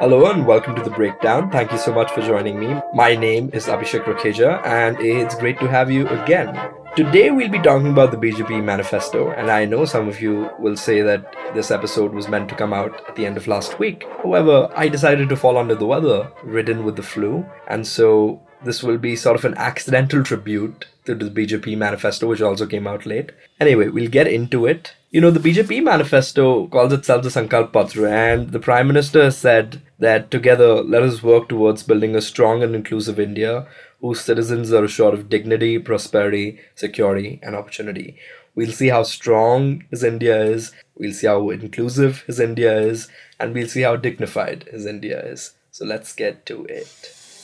Hello and welcome to the breakdown. Thank you so much for joining me. My name is Abhishek Rokheja and it's great to have you again. Today we'll be talking about the BJP manifesto, and I know some of you will say that this episode was meant to come out at the end of last week. However, I decided to fall under the weather, ridden with the flu, and so this will be sort of an accidental tribute to the BJP manifesto, which also came out late. Anyway, we'll get into it. You know, the BJP manifesto calls itself the Sankalp Patra, and the Prime Minister said that together let us work towards building a strong and inclusive India whose citizens are assured of dignity, prosperity, security, and opportunity. We'll see how strong his India is, we'll see how inclusive his India is, and we'll see how dignified his India is. So let's get to it.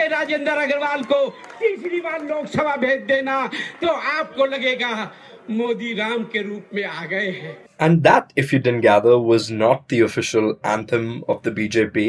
के राजेंद्र अग्रवाल को तीसरी बार लोकसभा भेज देना तो आपको लगेगा मोदी राम के रूप में आ गए हैं And that, if you didn't gather, was not the official anthem of the BJP.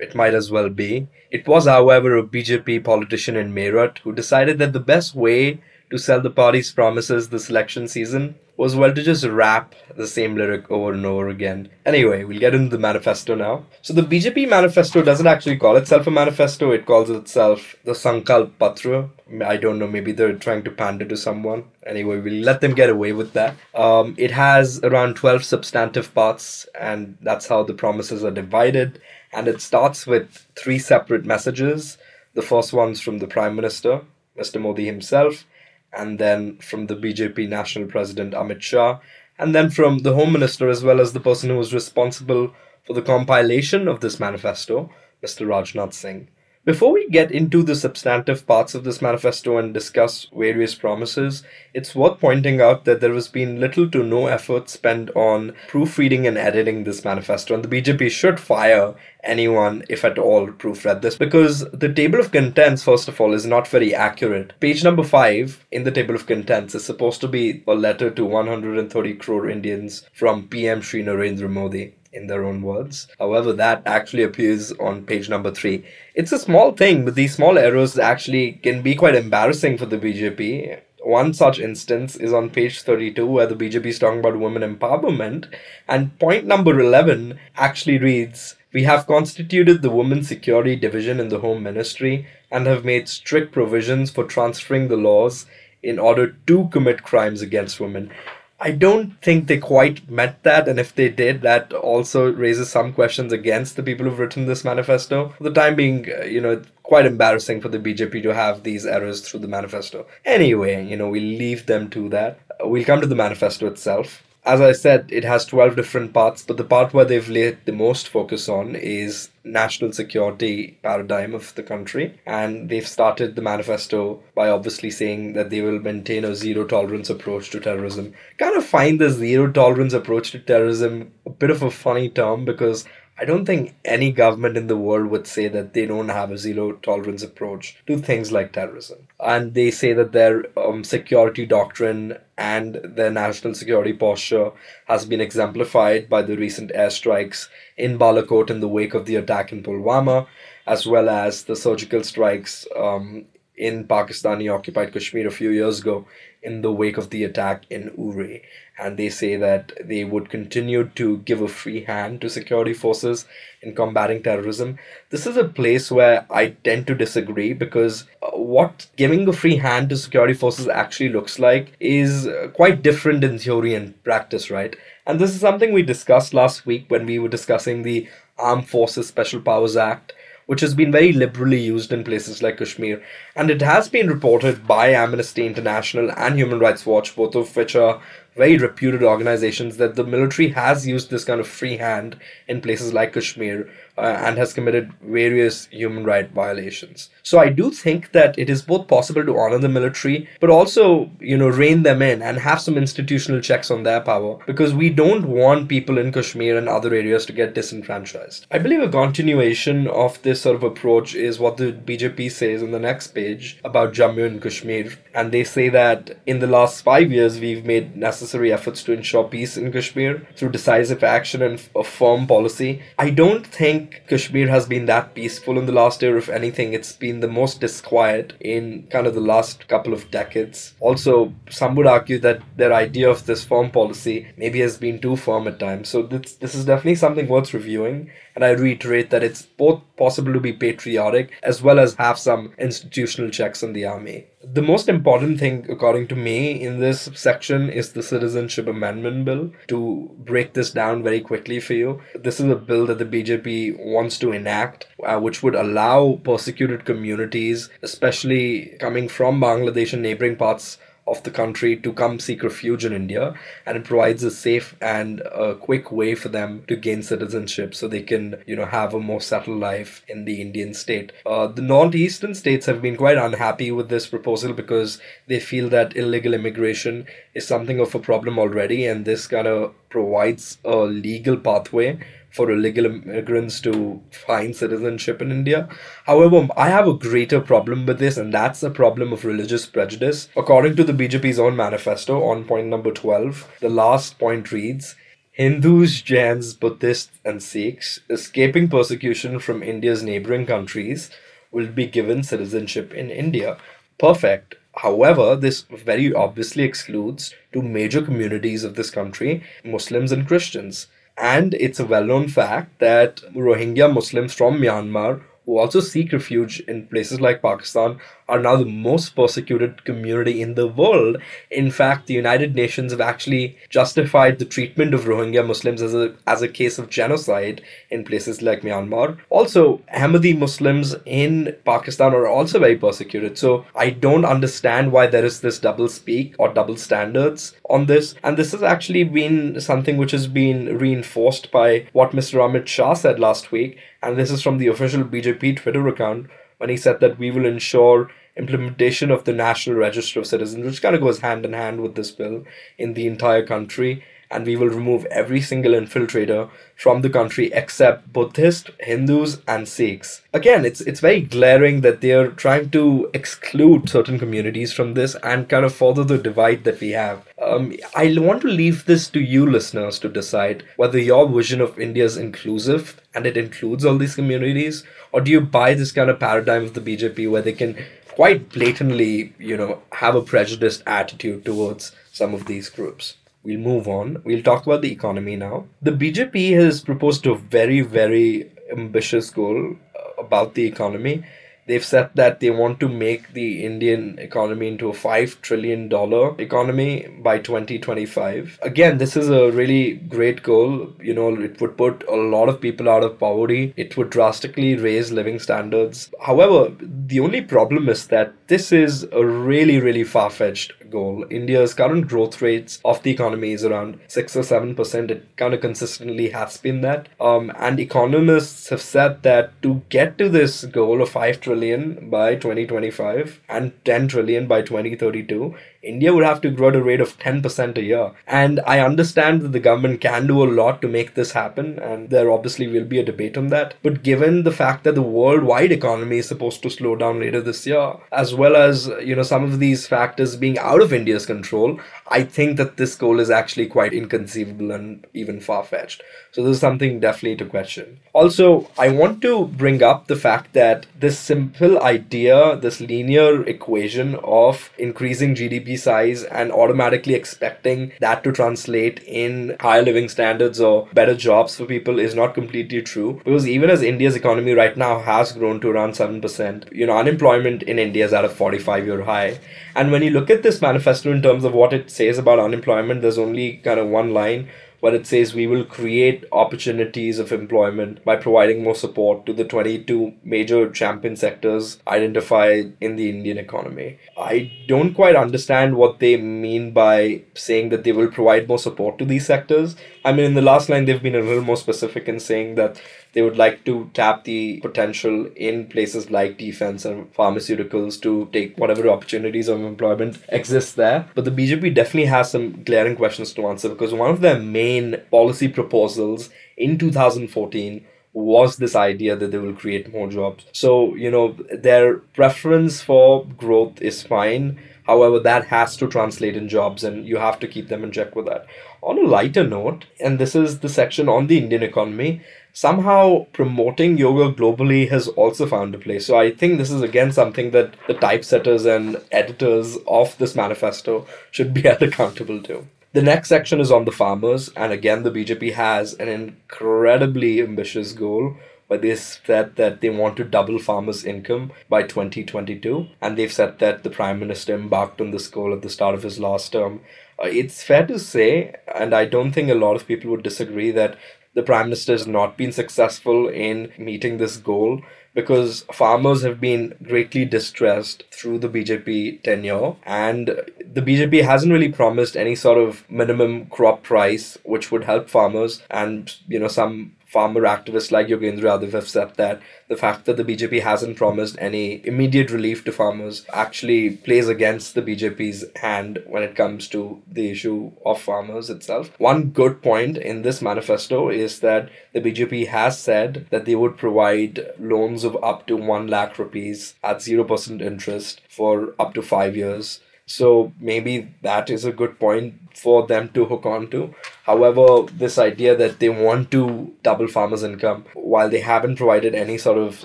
It might as well be. It was, however, a BJP politician in Meerut who decided that the best way to sell the party's promises this election season was well to just rap the same lyric over and over again. Anyway, we'll get into the manifesto now. So the BJP manifesto doesn't actually call itself a manifesto, it calls itself the Sankalp Patra. I don't know, maybe they're trying to pander to someone. Anyway, we'll let them get away with that. Um, it has around 12 substantive parts, and that's how the promises are divided. And it starts with three separate messages. The first one's from the Prime Minister, Mr. Modi himself and then from the BJP national president Amit Shah, and then from the Home Minister as well as the person who was responsible for the compilation of this manifesto, Mr. Rajnath Singh. Before we get into the substantive parts of this manifesto and discuss various promises, it's worth pointing out that there has been little to no effort spent on proofreading and editing this manifesto, and the BJP should fire anyone, if at all, proofread this because the table of contents, first of all, is not very accurate. Page number 5 in the table of contents is supposed to be a letter to 130 crore Indians from PM Sri Narendra Modi in their own words. However, that actually appears on page number three. It's a small thing, but these small errors actually can be quite embarrassing for the BJP. One such instance is on page 32, where the BJP is talking about women empowerment, and point number 11 actually reads We have constituted the Women's Security Division in the Home Ministry and have made strict provisions for transferring the laws in order to commit crimes against women. I don't think they quite met that, and if they did, that also raises some questions against the people who've written this manifesto. For the time being, uh, you know, quite embarrassing for the BJP to have these errors through the manifesto. Anyway, you know, we'll leave them to that. We'll come to the manifesto itself as I said, it has 12 different parts, but the part where they've laid the most focus on is national security paradigm of the country. And they've started the manifesto by obviously saying that they will maintain a zero tolerance approach to terrorism. Kind of find the zero tolerance approach to terrorism a bit of a funny term because I don't think any government in the world would say that they don't have a zero tolerance approach to things like terrorism. And they say that their um, security doctrine and their national security posture has been exemplified by the recent airstrikes in Balakot in the wake of the attack in Pulwama, as well as the surgical strikes um, in Pakistani occupied Kashmir a few years ago in the wake of the attack in Uri. And they say that they would continue to give a free hand to security forces in combating terrorism. This is a place where I tend to disagree because uh, what giving a free hand to security forces actually looks like is uh, quite different in theory and practice, right? And this is something we discussed last week when we were discussing the Armed Forces Special Powers Act which has been very liberally used in places like Kashmir. And it has been reported by Amnesty International and Human Rights Watch, both of which are very reputed organizations that the military has used this kind of free hand in places like Kashmir uh, and has committed various human right violations. So I do think that it is both possible to honor the military, but also, you know, rein them in and have some institutional checks on their power because we don't want people in Kashmir and other areas to get disenfranchised. I believe a continuation of this sort of approach is what the BJP says on the next page about Jammu and Kashmir. And they say that in the last five years, we've made necessary efforts to ensure peace in Kashmir through decisive action and a firm policy. I don't think Kashmir has been that peaceful in the last year. If anything, it's been the most disquiet in kind of the last couple of decades. Also, some would argue that their idea of this firm policy maybe has been too firm at times. So this this is definitely something worth reviewing. And I reiterate that it's both possible to be patriotic as well as have some institutional checks on the army. The most important thing, according to me, in this section is the Citizenship Amendment Bill. To break this down very quickly for you, this is a bill that the BJP wants to enact, uh, which would allow persecuted communities, especially coming from Bangladesh and neighboring parts of the country to come seek refuge in India, and it provides a safe and a quick way for them to gain citizenship so they can, you know, have a more settled life in the Indian state. Uh, the northeastern states have been quite unhappy with this proposal because they feel that illegal immigration is something of a problem already, and this kind of provides a legal pathway for illegal immigrants to find citizenship in India. However, I have a greater problem with this, and that's the problem of religious prejudice. According to the BJP's own manifesto, on point number 12, the last point reads Hindus, Jains, Buddhists, and Sikhs escaping persecution from India's neighboring countries will be given citizenship in India. Perfect. However, this very obviously excludes two major communities of this country Muslims and Christians. And it's a well known fact that Rohingya Muslims from Myanmar who also seek refuge in places like Pakistan are now the most persecuted community in the world. In fact, the United Nations have actually justified the treatment of Rohingya Muslims as a as a case of genocide in places like Myanmar. Also, Ahmadi Muslims in Pakistan are also very persecuted. So I don't understand why there is this double speak or double standards on this. And this has actually been something which has been reinforced by what Mr. Amit Shah said last week and this is from the official BJP Twitter account when he said that we will ensure implementation of the National Register of Citizens, which kind of goes hand in hand with this bill in the entire country. And we will remove every single infiltrator from the country except Buddhists, Hindus, and Sikhs. Again, it's it's very glaring that they are trying to exclude certain communities from this and kind of further the divide that we have. Um, I want to leave this to you, listeners, to decide whether your vision of India is inclusive and it includes all these communities, or do you buy this kind of paradigm of the BJP where they can quite blatantly, you know, have a prejudiced attitude towards some of these groups. We'll move on. We'll talk about the economy now. The BJP has proposed a very, very ambitious goal uh, about the economy they've said that they want to make the Indian economy into a $5 trillion economy by 2025. Again, this is a really great goal. You know, it would put a lot of people out of poverty, it would drastically raise living standards. However, the only problem is that this is a really, really far fetched goal. India's current growth rates of the economy is around 6 or 7%. It kind of consistently has been that. Um, and economists have said that to get to this goal of 5 trillion by 2025 and 10 trillion by 2032, India would have to grow at a rate of 10% a year. And I understand that the government can do a lot to make this happen, and there obviously will be a debate on that. But given the fact that the worldwide economy is supposed to slow down later this year, as well as you know some of these factors being out of India's control, I think that this goal is actually quite inconceivable and even far fetched. So this is something definitely to question. Also, I want to bring up the fact that this simple idea, this linear equation of increasing GDP size and automatically expecting that to translate in higher living standards or better jobs for people is not completely true. Because even as India's economy right now has grown to around 7%, you know, unemployment in India is at a 45 year high. And when you look at this manifesto in terms of what it says about unemployment, there's only kind of one line where it says we will create opportunities of employment by providing more support to the 22 major champion sectors identified in the Indian economy. I don't quite understand what they mean by saying that they will provide more support to these sectors. I mean, in the last line, they've been a little more specific in saying that they would like to tap the potential in places like defense and pharmaceuticals to take whatever opportunities of employment exist there. But the BJP definitely has some glaring questions to answer because one of their main policy proposals in 2014 was this idea that they will create more jobs. So, you know, their preference for growth is fine. However, that has to translate in jobs and you have to keep them in check with that. On a lighter note, and this is the section on the Indian economy, somehow promoting yoga globally has also found a place. So I think this is again something that the typesetters and editors of this manifesto should be held accountable to. The next section is on the farmers, and again, the BJP has an incredibly ambitious goal where they said that they want to double farmers' income by 2022, and they've said that the Prime Minister embarked on this goal at the start of his last term. Uh, it's fair to say, and I don't think a lot of people would disagree, that the Prime Minister has not been successful in meeting this goal because farmers have been greatly distressed through the BJP tenure, and the BJP hasn't really promised any sort of minimum crop price which would help farmers. And you know, some farmer activists like Yogendra Yadav have said that the fact that the BJP hasn't promised any immediate relief to farmers actually plays against the BJP's hand when it comes to the issue of farmers itself. One good point in this manifesto is that the BJP has said that they would provide loans of up to 1 lakh rupees at 0% interest for up to 5 years so maybe that is a good point for them to hook on to. However, this idea that they want to double farmers' income while they haven't provided any sort of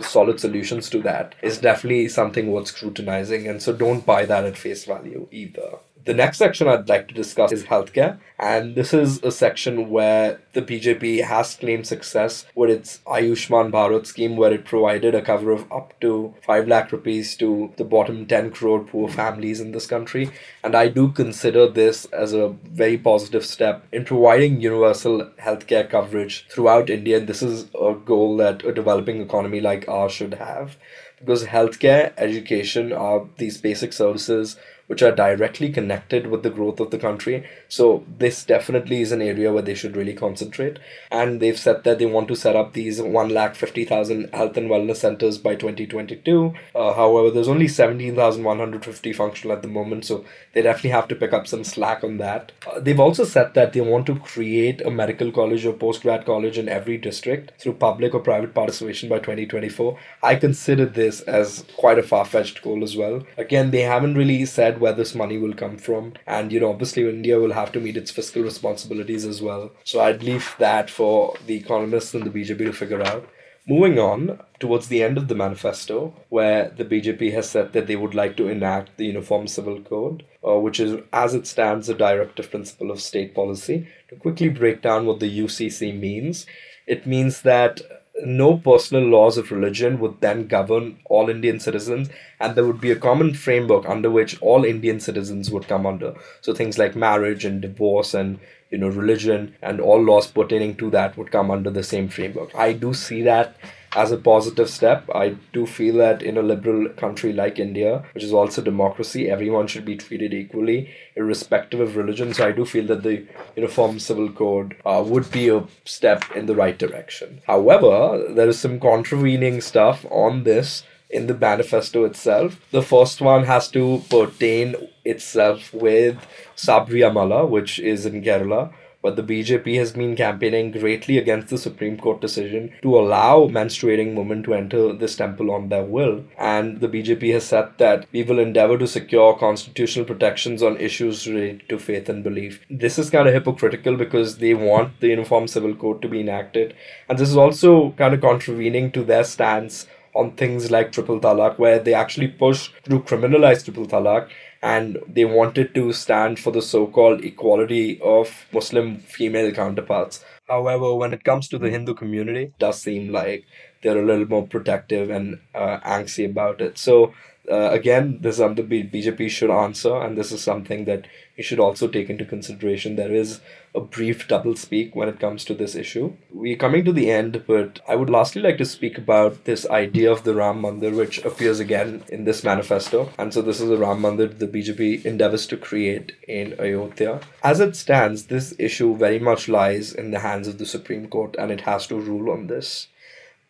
solid solutions to that is definitely something worth scrutinizing. And so don't buy that at face value either. The next section I'd like to discuss is healthcare, and this is a section where the BJP has claimed success with its Ayushman Bharat scheme, where it provided a cover of up to 5 lakh rupees to the bottom 10 crore poor families in this country. And I do consider this as a very positive step in providing universal healthcare coverage throughout India. And this is a goal that a developing economy like ours should have because healthcare, education are these basic services which are directly connected with the growth of the country. So this definitely is an area where they should really concentrate. And they've said that they want to set up these one lakh fifty thousand health and wellness centers by twenty twenty two. Uh, however, there's only seventeen thousand one hundred fifty functional at the moment, so they definitely have to pick up some slack on that. Uh, they've also said that they want to create a medical college or post grad college in every district through public or private participation by twenty twenty four. I consider this as quite a far fetched goal as well. Again, they haven't really said where this money will come from. And, you know, obviously India will have to meet its fiscal responsibilities as well. So I'd leave that for the economists and the BJP to figure out. Moving on towards the end of the manifesto, where the BJP has said that they would like to enact the Uniform Civil Code, uh, which is, as it stands, a directive principle of state policy. To quickly break down what the UCC means, it means that no personal laws of religion would then govern all Indian citizens, and there would be a common framework under which all Indian citizens would come under. So things like marriage and divorce and you know religion and all laws pertaining to that would come under the same framework. I do see that as a positive step. I do feel that in a liberal country like India, which is also democracy, everyone should be treated equally, irrespective of religion. So I do feel that the Uniform Civil Code uh, would be a step in the right direction. However, there is some contravening stuff on this in the manifesto itself. The first one has to pertain itself with Sabarimala, which is in Kerala, but the BJP has been campaigning greatly against the Supreme Court decision to allow menstruating women to enter this temple on their will. And the BJP has said that we will endeavor to secure constitutional protections on issues related to faith and belief. This is kind of hypocritical because they want the Uniform Civil Code to be enacted. And this is also kind of contravening to their stance on things like triple talaq, where they actually push to criminalize triple talaq and they wanted to stand for the so called equality of Muslim female counterparts. However, when it comes to the Hindu community, it does seem like they're a little more protective and uh, angsty about it. So Uh, again, this is something BJP should answer, and this is something that you should also take into consideration. There is a brief double speak when it comes to this issue. We're coming to the end, but I would lastly like to speak about this idea of the Ram Mandir, which appears again in this manifesto. And so, this is a Ram Mandir the BJP endeavors to create in Ayodhya. As it stands, this issue very much lies in the hands of the Supreme Court, and it has to rule on this.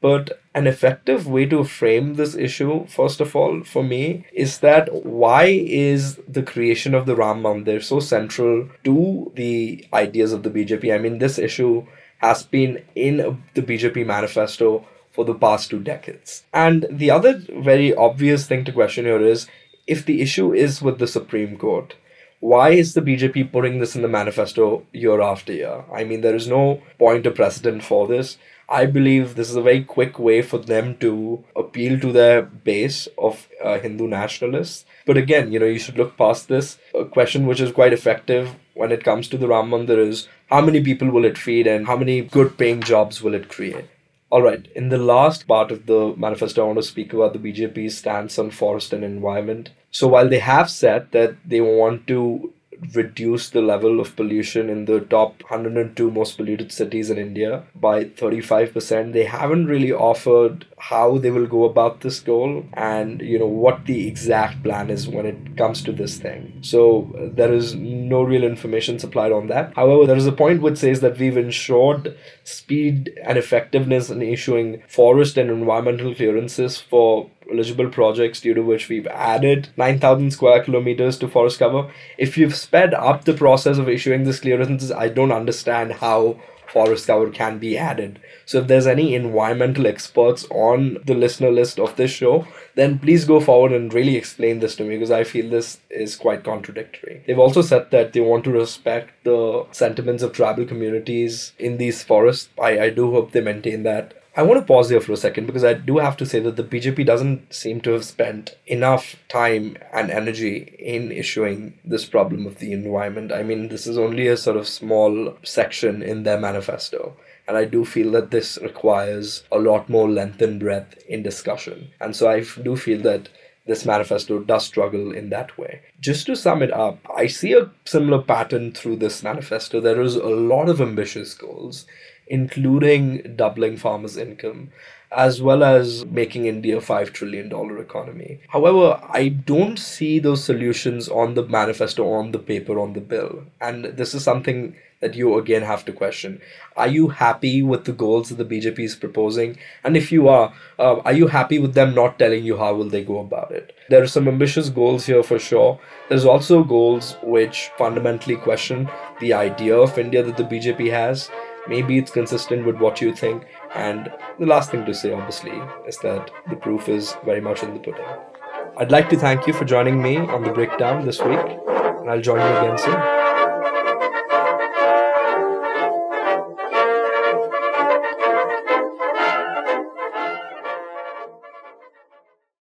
But an effective way to frame this issue, first of all, for me, is that why is the creation of the Ram Mandir so central to the ideas of the BJP? I mean, this issue has been in the BJP manifesto for the past two decades. And the other very obvious thing to question here is if the issue is with the Supreme Court, why is the BJP putting this in the manifesto year after year? I mean, there is no point of precedent for this. I believe this is a very quick way for them to appeal to their base of uh, Hindu nationalists. But again, you know, you should look past this. A question which is quite effective when it comes to the Ram Mandir is how many people will it feed and how many good paying jobs will it create? All right, in the last part of the manifesto, I want to speak about the BJP's stance on forest and environment. So, while they have said that they want to reduce the level of pollution in the top 102 most polluted cities in India by 35%. They haven't really offered how they will go about this goal and you know what the exact plan is when it comes to this thing. So there is no real information supplied on that. However, there is a point which says that we've ensured speed and effectiveness in issuing forest and environmental clearances for eligible projects due to which we've added 9,000 square kilometers to forest cover. If you've sped up the process of issuing these clearances, I don't understand how forest cover can be added. So if there's any environmental experts on the listener list of this show, then please go forward and really explain this to me because I feel this is quite contradictory. They've also said that they want to respect the sentiments of tribal communities in these forests. I, I do hope they maintain that. I want to pause here for a second because I do have to say that the BJP doesn't seem to have spent enough time and energy in issuing this problem of the environment. I mean, this is only a sort of small section in their manifesto. And I do feel that this requires a lot more length and breadth in discussion. And so I do feel that this manifesto does struggle in that way. Just to sum it up, I see a similar pattern through this manifesto. There is a lot of ambitious goals including doubling farmers' income, as well as making India a $5 trillion economy. However, I don't see those solutions on the manifesto, on the paper, on the bill. And this is something that you again have to question. Are you happy with the goals that the BJP is proposing? And if you are, uh, are you happy with them not telling you how will they go about it? There are some ambitious goals here for sure. There's also goals which fundamentally question the idea of India that the BJP has maybe it's consistent with what you think. And the last thing to say, obviously, is that the proof is very much in the pudding. I'd like to thank you for joining me on the breakdown this week, and I'll join you again soon.